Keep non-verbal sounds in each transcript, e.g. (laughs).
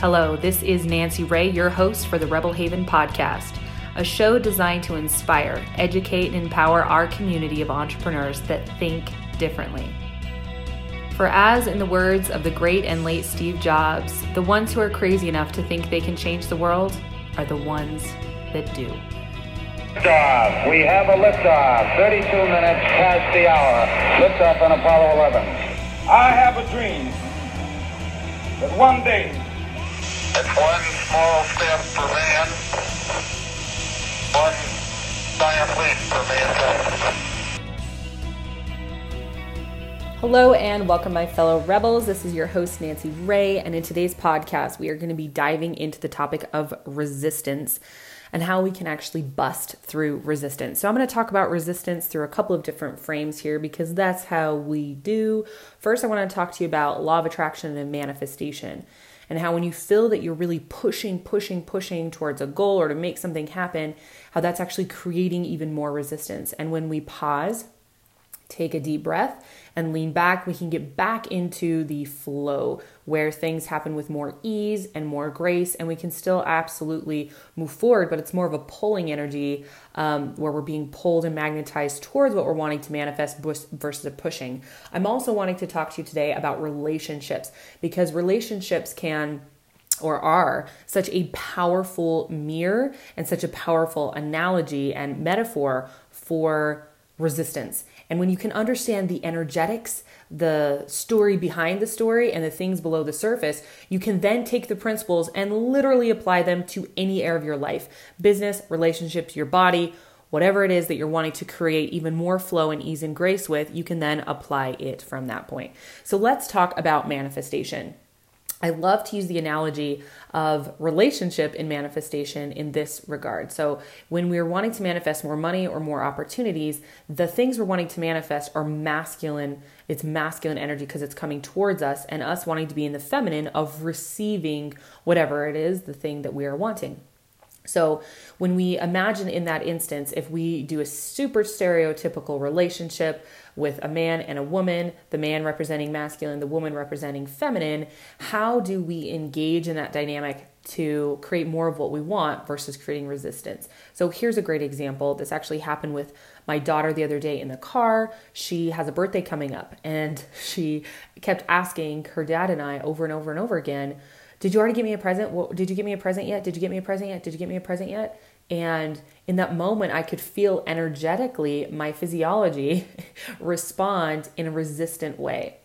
Hello, this is Nancy Ray, your host for the Rebel Haven podcast, a show designed to inspire, educate, and empower our community of entrepreneurs that think differently. For as in the words of the great and late Steve Jobs, the ones who are crazy enough to think they can change the world are the ones that do. Liftoff. We have a liftoff. 32 minutes past the hour. Liftoff on Apollo 11. I have a dream that one day It's one small step for man, one giant leap for mankind. Hello and welcome, my fellow rebels. This is your host, Nancy Ray, and in today's podcast, we are going to be diving into the topic of resistance and how we can actually bust through resistance. So, I'm going to talk about resistance through a couple of different frames here because that's how we do. First, I want to talk to you about law of attraction and manifestation and how when you feel that you're really pushing, pushing, pushing towards a goal or to make something happen, how that's actually creating even more resistance. And when we pause, take a deep breath and lean back, we can get back into the flow where things happen with more ease and more grace, and we can still absolutely move forward, but it's more of a pulling energy um, where we're being pulled and magnetized towards what we're wanting to manifest versus a pushing. I'm also wanting to talk to you today about relationships because relationships can or are such a powerful mirror and such a powerful analogy and metaphor for resistance. And when you can understand the energetics, the story behind the story, and the things below the surface, you can then take the principles and literally apply them to any area of your life business, relationships, your body, whatever it is that you're wanting to create even more flow and ease and grace with, you can then apply it from that point. So let's talk about manifestation. I love to use the analogy of relationship in manifestation in this regard. So, when we're wanting to manifest more money or more opportunities, the things we're wanting to manifest are masculine. It's masculine energy because it's coming towards us, and us wanting to be in the feminine of receiving whatever it is, the thing that we are wanting. So, when we imagine in that instance, if we do a super stereotypical relationship with a man and a woman, the man representing masculine, the woman representing feminine, how do we engage in that dynamic to create more of what we want versus creating resistance? So, here's a great example. This actually happened with my daughter the other day in the car. She has a birthday coming up, and (laughs) she kept asking her dad and I over and over and over again did you already give me a present? Well, did you give me a present yet? Did you get me a present yet? Did you get me a present yet? And in that moment, I could feel energetically my physiology (laughs) respond in a resistant way.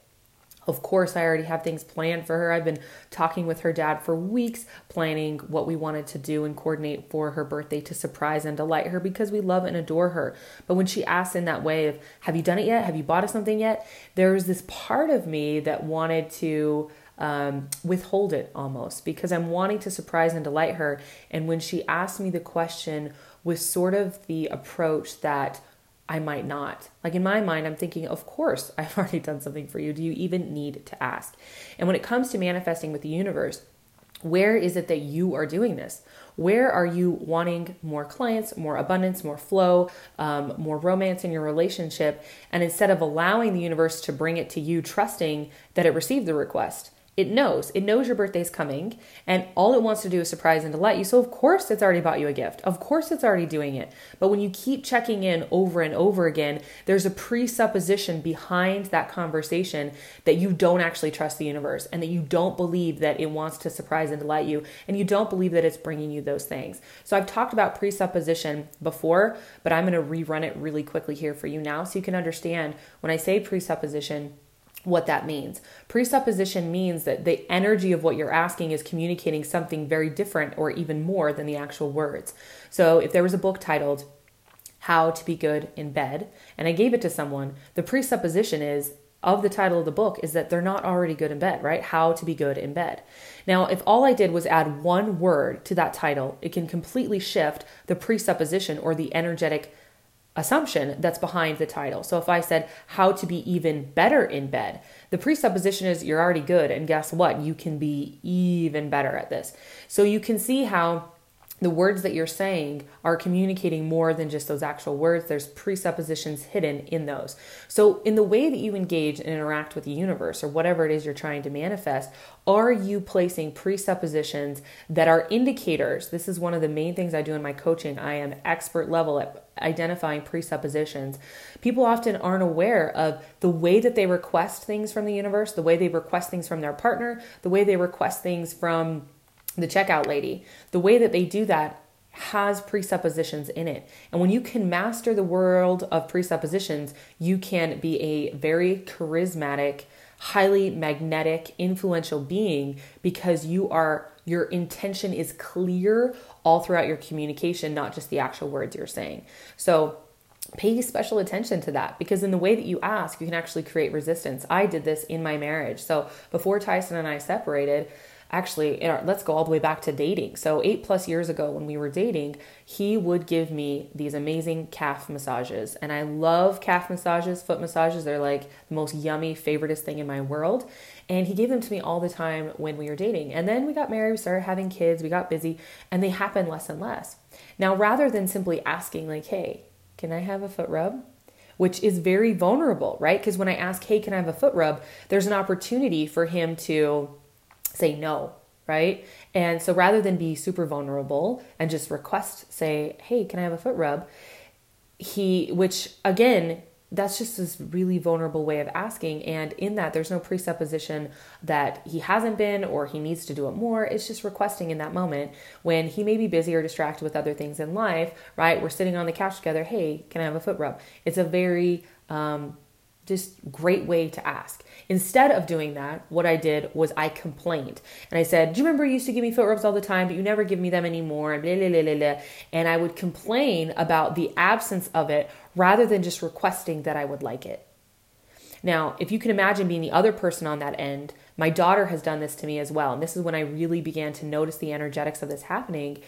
Of course, I already have things planned for her. I've been talking with her dad for weeks, planning what we wanted to do and coordinate for her birthday to surprise and delight her because we love and adore her. But when she asked in that way of, Have you done it yet? Have you bought us something yet? There was this part of me that wanted to um, withhold it almost because I'm wanting to surprise and delight her. And when she asked me the question with sort of the approach that I might not. Like in my mind, I'm thinking, of course, (laughs) I've already done something for you. Do you even need to ask? And when it comes to manifesting with the universe, where is it that you are doing this? Where are you wanting more clients, more abundance, more flow, um, more romance in your relationship? And instead of allowing the universe to bring it to you, trusting that it received the request, it knows. It knows your birthday's coming, and all it wants to do is surprise and delight you. So, of course, it's already bought you a gift. Of course, it's already doing it. But when you keep checking in over and over again, there's a presupposition behind that conversation that you don't actually trust the universe and that you don't believe that it wants to surprise and delight you, and you don't believe that it's bringing you those things. So, I've talked about presupposition before, but I'm going to rerun it really quickly here for you now so you can understand when I say presupposition what that means. Presupposition means that the energy of what you're asking is communicating something very different or even more than the actual words. So if there was a book titled How to Be Good in Bed and I gave it to someone, the presupposition is of the title of the book is that they're not already good in bed, right? How to be good in bed. Now, if all I did was add one word to that title, it can completely shift the presupposition or the energetic assumption that's behind the title. So if I said how to be even better in bed, the presupposition is you're already good and guess what? You can be even better at this. So you can see how the words that you're saying are communicating more than just those actual words. There's presuppositions hidden in those. So, in the way that you engage and interact with the universe or whatever it is you're trying to manifest, are you placing presuppositions that are indicators? This is one of the main things I do in my coaching. I am expert level at identifying presuppositions. People often aren't aware of the way that they request things from the universe, the way they request things from their partner, the way they request things from the checkout lady, the way that they do that has presuppositions in it. And when you can master the world of presuppositions, you can be a very charismatic, highly magnetic, influential being because you are your intention is clear all throughout your communication, not just the actual words you're saying. So pay special attention to that because in the way that you ask, you can actually create resistance. I did this in my marriage. So before Tyson and I separated, actually our, let's go all the way back to dating. So eight plus years ago when we were dating he would give me these amazing calf massages. And i love calf massages foot massages. They're like the most yummy favoriteest thing in my world. And he gave them to me all the time when we were dating. And then we got married we started having kids we got busy and they happened less and less. Now rather than simply asking like hey can i have a foot rub? which is very vulnerable, right? Because when I ask, hey, can I have a foot rub? There's an opportunity for him to say no, right? And so rather than be super vulnerable and just request, say, hey, can I have a foot rub? He, which again, that's just this really vulnerable way of asking. And in that, there's no presupposition that he hasn't been or he needs to do it more. It's just requesting in that moment when he may be busy or distracted with other things in life, right? We're sitting on the couch together. Hey, can I have a foot rub? It's a very, um, just great way to ask. Instead of doing that, what I did was I complained. And I said, Do you remember you used to give me foot rubs all the time, but you never give me them anymore? And, blah, blah, blah, blah. and I would complain about the absence of it rather than just requesting that I would like it. Now, if you can imagine being the other person on that end, my daughter has done this to me as well. And this is when I really began to notice the energetics of this happening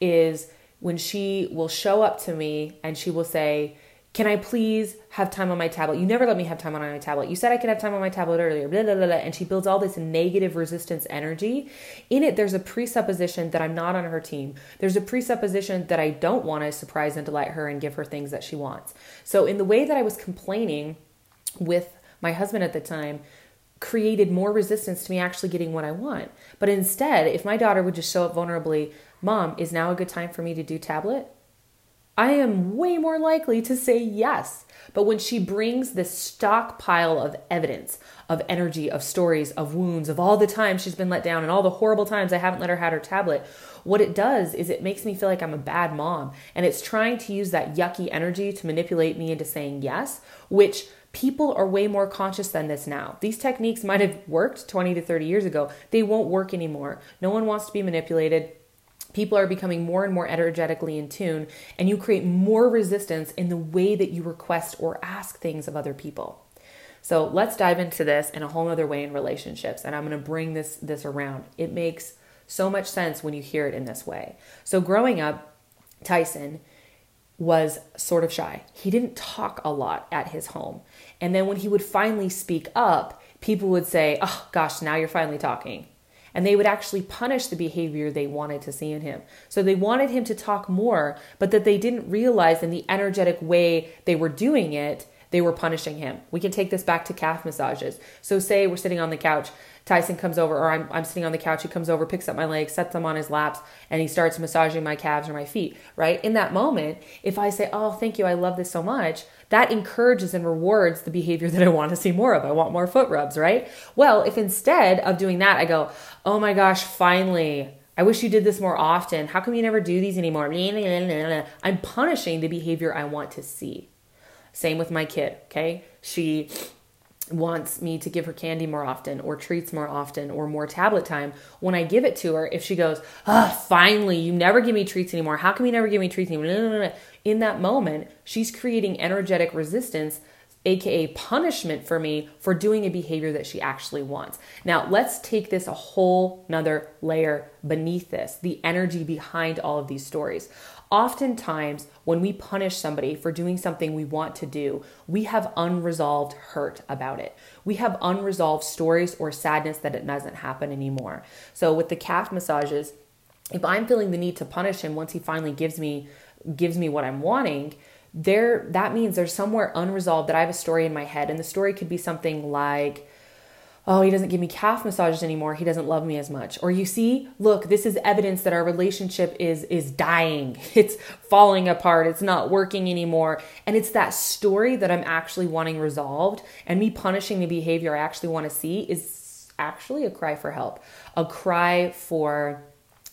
is when she will show up to me and she will say, can I please have time on my tablet? You never let me have time on my tablet. You said I could have time on my tablet earlier. Blah, blah, blah, blah. And she builds all this negative resistance energy. In it, there's a presupposition that I'm not on her team. There's a presupposition that I don't want to surprise and delight her and give her things that she wants. So, in the way that I was complaining with my husband at the time, created more resistance to me actually getting what I want. But instead, if my daughter would just show up vulnerably, Mom, is now a good time for me to do tablet? I am way more likely to say yes. But when she brings this stockpile of evidence, of energy, of stories, of wounds, of all the times she's been let down and all the horrible times I haven't let her have her tablet, what it does is it makes me feel like I'm a bad mom. And it's trying to use that yucky energy to manipulate me into saying yes, which people are way more conscious than this now. These techniques might have worked 20 to 30 years ago. They won't work anymore. No one wants to be manipulated people are becoming more and more energetically in tune, and you create more resistance in the way that you request or ask things of other people. So let's dive into this in a whole other way in relationships, and I'm going to bring this this around. It makes so much sense when you hear it in this way. So growing up, Tyson was sort of shy. He didn't talk a lot at his home. And then when he would finally speak up, people would say, "Oh gosh, now you're finally talking." And they would actually punish the behavior they wanted to see in him. So they wanted him to talk more, but that they didn't realize in the energetic way they were doing it, they were punishing him. We can take this back to calf massages. So, say we're sitting on the couch, Tyson comes over, or I'm, I'm sitting on the couch, he comes over, picks up my legs, sets them on his laps, and he starts massaging my calves or my feet, right? In that moment, if I say, Oh, thank you, I love this so much, that encourages and rewards the behavior that I want to see more of. I want more foot rubs, right? Well, if instead of doing that, I go, oh my gosh, finally, I wish you did this more often. How come you never do these anymore? I'm punishing the behavior I want to see. Same with my kid, okay? She wants me to give her candy more often or treats more often or more tablet time, when I give it to her, if she goes, ah, oh, finally, you never give me treats anymore. How come you never give me treats anymore? In that moment, she's creating energetic resistance aka punishment for me for doing a behavior that she actually wants. Now, let's take this a whole nother layer beneath this, the energy behind all of these stories. Oftentimes, when we punish somebody for doing something we want to do, we have unresolved hurt about it. We have unresolved stories or sadness that it doesn't happen anymore. So, with the calf massages, if I'm feeling the need to punish him once he finally gives me gives me what I'm wanting, there that means there's somewhere unresolved that I have a story in my head and the story could be something like oh, he doesn't give me calf massages anymore. He doesn't love me as much. Or you see, look, this is evidence that our relationship is is dying. (laughs) It's falling apart. It's not working anymore. And it's that story that I'm actually wanting resolved and me punishing the behavior I actually want to see is actually a cry for help. A cry for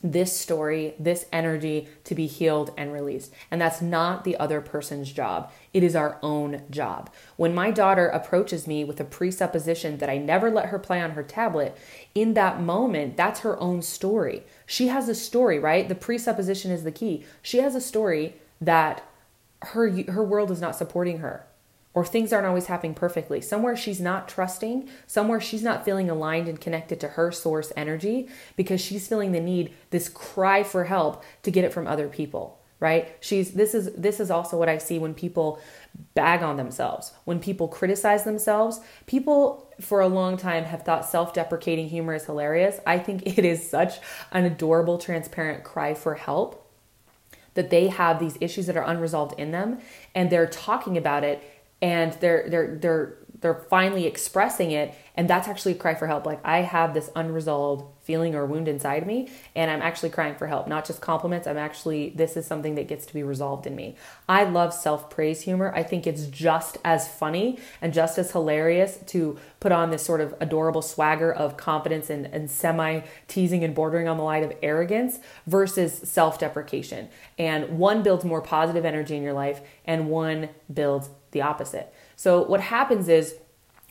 this story, this energy to be healed and released. And that's not the other person's job. It is our own job. When my daughter approaches me with a presupposition that I never let her play on her tablet, in that moment, that's her own story. She has a story, right? The presupposition is the key. She has a story that her her world is not supporting her or things aren't always happening perfectly. Somewhere she's not trusting, somewhere she's not feeling aligned and connected to her source energy because she's feeling the need, this cry for help to get it from other people, right? She's this is this is also what I see when people bag on themselves. When people criticize themselves, people for a long time have thought self-deprecating humor is hilarious. I think it is such an adorable transparent cry for help that they have these issues that are unresolved in them and they're talking about it and they're they're they're they're finally expressing it. And that's actually a cry for help. Like i have this unresolved feeling or wound inside me and i'm actually crying for help. Not just compliments. I'm actually this is something that gets to be resolved in me. I love self-praise humor. I think it's just as funny and just as hilarious to put on this sort of adorable swagger of confidence and, and semi teasing and bordering on the line of arrogance versus self-deprecation. And one builds more positive energy in your life and one builds the opposite. So what happens is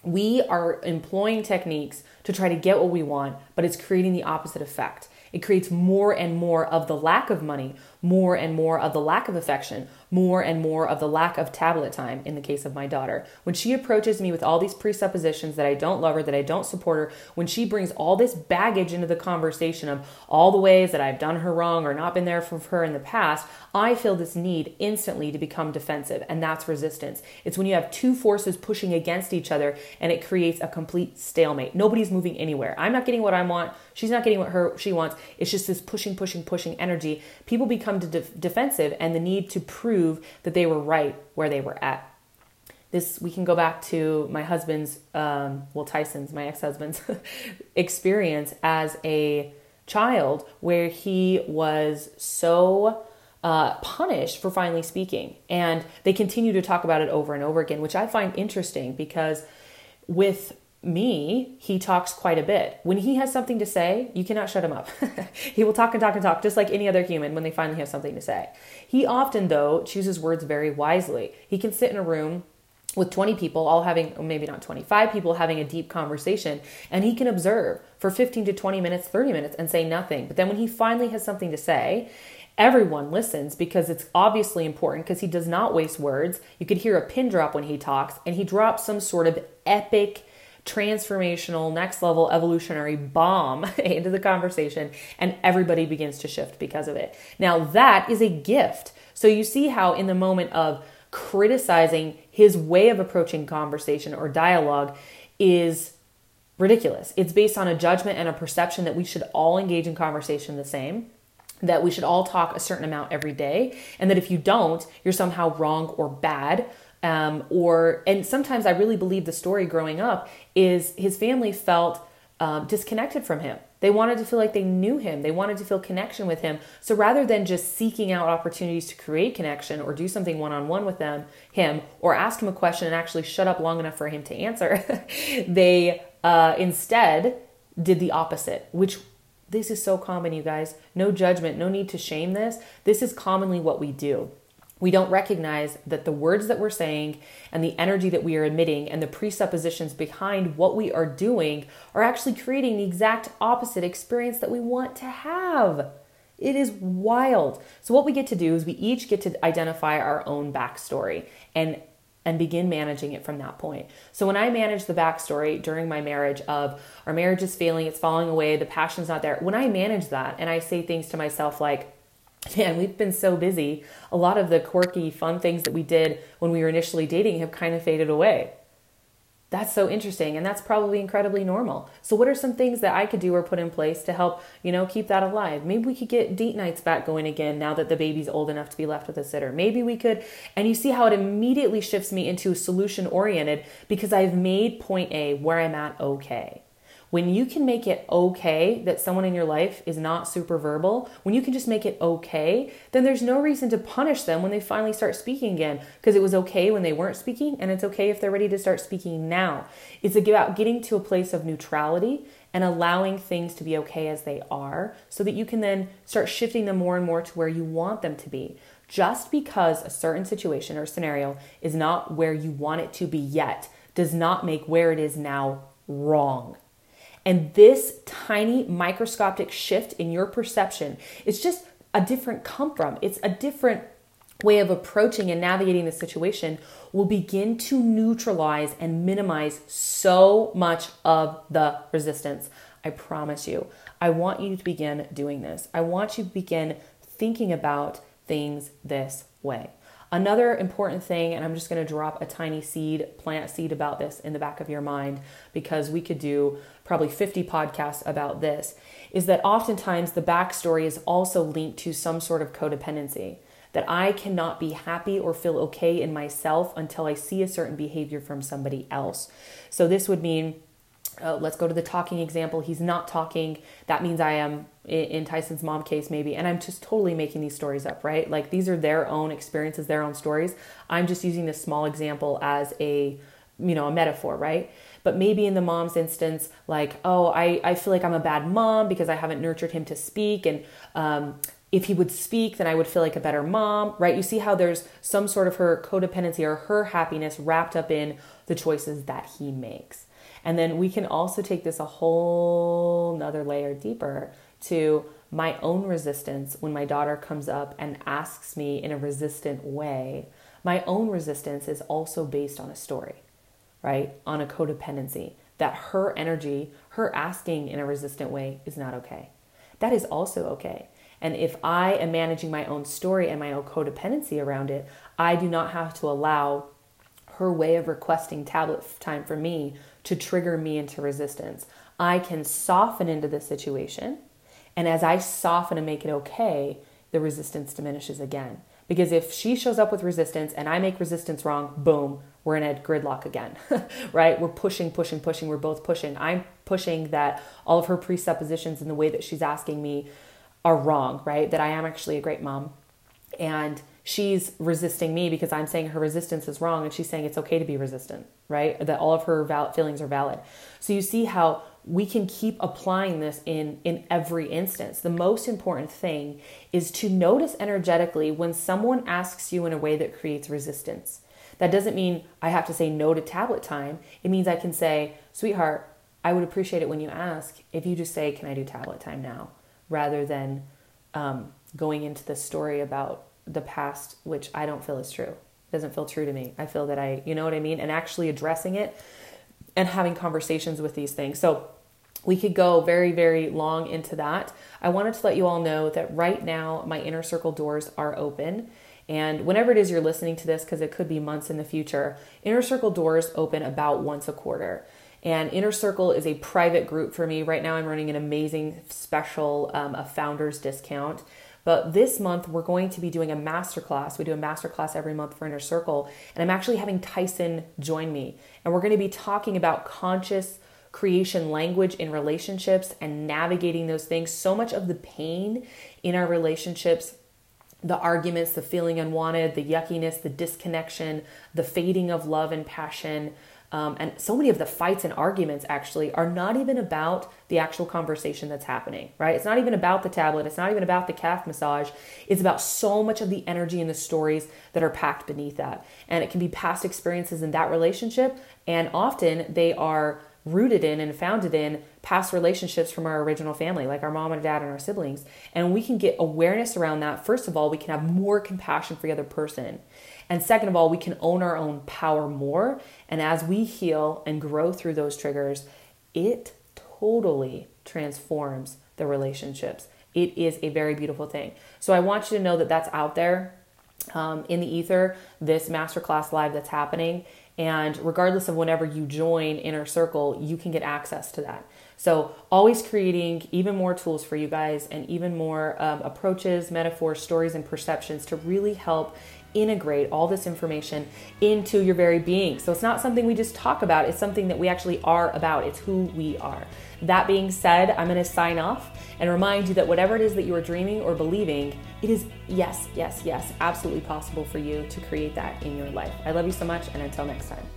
we are employing techniques to try to get what we want, but it's creating the opposite effect. It creates more and more of the lack of money, more and more of the lack of affection, more and more of the lack of tablet time in the case of my daughter. When she approaches me with all these presuppositions that I don't love her, that I don't support her, when she brings all this baggage into the conversation of all the ways that I've done her wrong or not been there for her in the past, I feel this need instantly to become defensive, and that's resistance. It's when you have two forces pushing against each other and it creates a complete stalemate. Nobody's moving anywhere. I'm not getting what I want, she's not getting what her she wants. It's just this pushing, pushing, pushing energy. People become de- defensive and the need to prove that they were right where they were at. This we can go back to my husband's, um, well, Tyson's, my ex-husband's (laughs) experience as a child, where he was so uh, punished for finally speaking, and they continue to talk about it over and over again, which I find interesting because with me, he talks quite a bit. When he has something to say, you cannot shut him up. (laughs) he will talk and talk and talk, just like any other human when they finally have something to say. He often, though, chooses words very wisely. He can sit in a room with 20 people, all having, maybe not 25 people, having a deep conversation, and he can observe for 15 to 20 minutes, 30 minutes, and say nothing. But then when he finally has something to say, everyone listens because it's obviously important because he does not waste words. You could hear a pin drop when he talks, and he drops some sort of epic transformational, next level evolutionary bomb (laughs) into the conversation, and everybody begins to shift because of it. Now, that is a gift. So, you see how, in the moment of criticizing his way of approaching conversation or dialogue, is ridiculous. It's based on a judgment and a perception that we should all engage in conversation the same that we should all talk a certain amount every day, and that if you don't, you're somehow wrong or bad um, or and sometimes I really believe the story growing up is his family felt um, disconnected from him. They wanted to feel like they knew him. They wanted to feel connection with him. So rather than just seeking out opportunities to create connection or do something one on one with them, him, or ask him a question and actually shut up long enough for him to answer, (laughs) they uh, instead did the opposite, which this is so common, you guys. No judgment, no need to shame this. This is commonly what we do we don't recognize that the words that we're saying and the energy that we are emitting and the presuppositions behind what we are doing are actually creating the exact opposite experience that we want to have. It is wild. So, what we get to do is we each get to identify our own backstory and and begin managing it from that point. So when I manage the backstory during my marriage of our marriage is failing, it's falling away, the passion's not there. When I manage that and I say things to myself like, man, we've been so busy. A lot of the quirky, fun things that we did when we were initially dating have kind of faded away. That's so interesting. And that's probably incredibly normal. So, what are some things that I could do or put in place to help, you know, keep that alive? Maybe we could get date nights back going again now that the baby's old enough to be left with a sitter. Maybe we could, and you see how it immediately shifts me into solution oriented because I've made point A where I'm at okay. When you can make it okay that someone in your life is not super verbal, when you can just make it okay, then there's no reason to punish them when they finally start speaking again because it was okay when they weren't speaking and it's okay if they're ready to start speaking now. It's about getting to a place of neutrality and allowing things to be okay as they are so that you can then start shifting them more and more to where you want them to be. Just because a certain situation or scenario is not where you want it to be yet does not make where it is now wrong. And this tiny microscopic shift in your perception is just a different come from. It's a different way of approaching and navigating the situation will begin to neutralize and minimize so much of the resistance. I promise you. I want you to begin doing this. I want you to begin thinking about things this way. Another important thing, and I'm just going to drop a tiny seed, plant seed about this in the back of your mind because we could do probably 50 podcasts about this, is that oftentimes the backstory is also linked to some sort of codependency. That I cannot be happy or feel okay in myself until I see a certain behavior from somebody else. So this would mean uh, let's go to the talking example. He's not talking. That means I am in Tyson's mom case, maybe. And I'm just totally making these stories up, right? Like these are their own experiences, their own stories. I'm just using this small example as a, you know, a metaphor, right? But maybe in the mom's instance, like, oh, I, I feel like I'm a bad mom because I haven't nurtured him to speak. And um, if he would speak, then I would feel like a better mom, right? You see how there's some sort of her codependency or her happiness wrapped up in the choices that he makes. And then we can also take this a whole nother layer deeper to my own resistance when my daughter comes up and asks me in a resistant way. My own resistance is also based on a story, right? On a codependency that her energy, her asking in a resistant way is not okay. That is also okay. And if I am managing my own story and my own codependency around it, I do not have to allow her way of requesting tablet time for me to trigger me into resistance. I can soften into the situation. And as I soften and make it okay, the resistance diminishes again. Because if she shows up with resistance and I make resistance wrong, boom, we're in a gridlock again, (laughs) right? We're pushing, pushing, pushing. We're both pushing. I'm pushing that all of her presuppositions in the way that she's asking me are wrong, right? That I am actually a great mom. And she's resisting me because I'm saying her resistance is wrong and she's saying it's okay to be resistant, right? That all of her val- feelings are valid. So you see how we can keep applying this in in every instance. The most important thing is to notice energetically when someone asks you in a way that creates resistance. That doesn't mean I have to say no to tablet time. It means I can say, "Sweetheart, I would appreciate it when you ask if you just say, "Can I do tablet time now?" rather than um, going into the story about the past, which I don't feel is true. It doesn't feel true to me. I feel that I, you know what I mean? And actually addressing it and having conversations with these things. So we could go very, very long into that. I wanted to let you all know that right now my inner circle doors are open. And whenever it is you're listening to this, because it could be months in the future, Inner Circle doors open about once a quarter. And Inner Circle is a private group for me. Right now, I'm running an amazing special, um, a founder's discount. But this month, we're going to be doing a masterclass. We do a masterclass every month for Inner Circle. And I'm actually having Tyson join me. And we're going to be talking about conscious creation language in relationships and navigating those things. So much of the pain in our relationships the arguments, the feeling unwanted, the yuckiness, the disconnection, the fading of love and passion, um, and so many of the fights and arguments actually are not even about the actual conversation that's happening, right? It's not even about the tablet. It's not even about the calf massage. It's about so much of the energy and the stories that are packed beneath that. And it can be past experiences in that relationship. And often they are rooted in and founded in past relationships from our original family, like our mom and dad and our siblings. And we can get awareness around that. First of all, we can have more compassion for the other person. And second of all, we can own our own power more. And as we heal and grow through those triggers, it totally transforms the relationships. It is a very beautiful thing. So I want you to know that that's out there um, in the ether, this masterclass live that's happening. And regardless of whenever you join Inner Circle, you can get access to that. So, always creating even more tools for you guys and even more um, approaches, metaphors, stories, and perceptions to really help integrate all this information into your very being. So, it's not something we just talk about, it's something that we actually are about. It's who we are. That being said, I'm going to sign off and remind you that whatever it is that you are dreaming or believing, it is yes, yes, yes, absolutely possible for you to create that in your life. I love you so much, and until next time.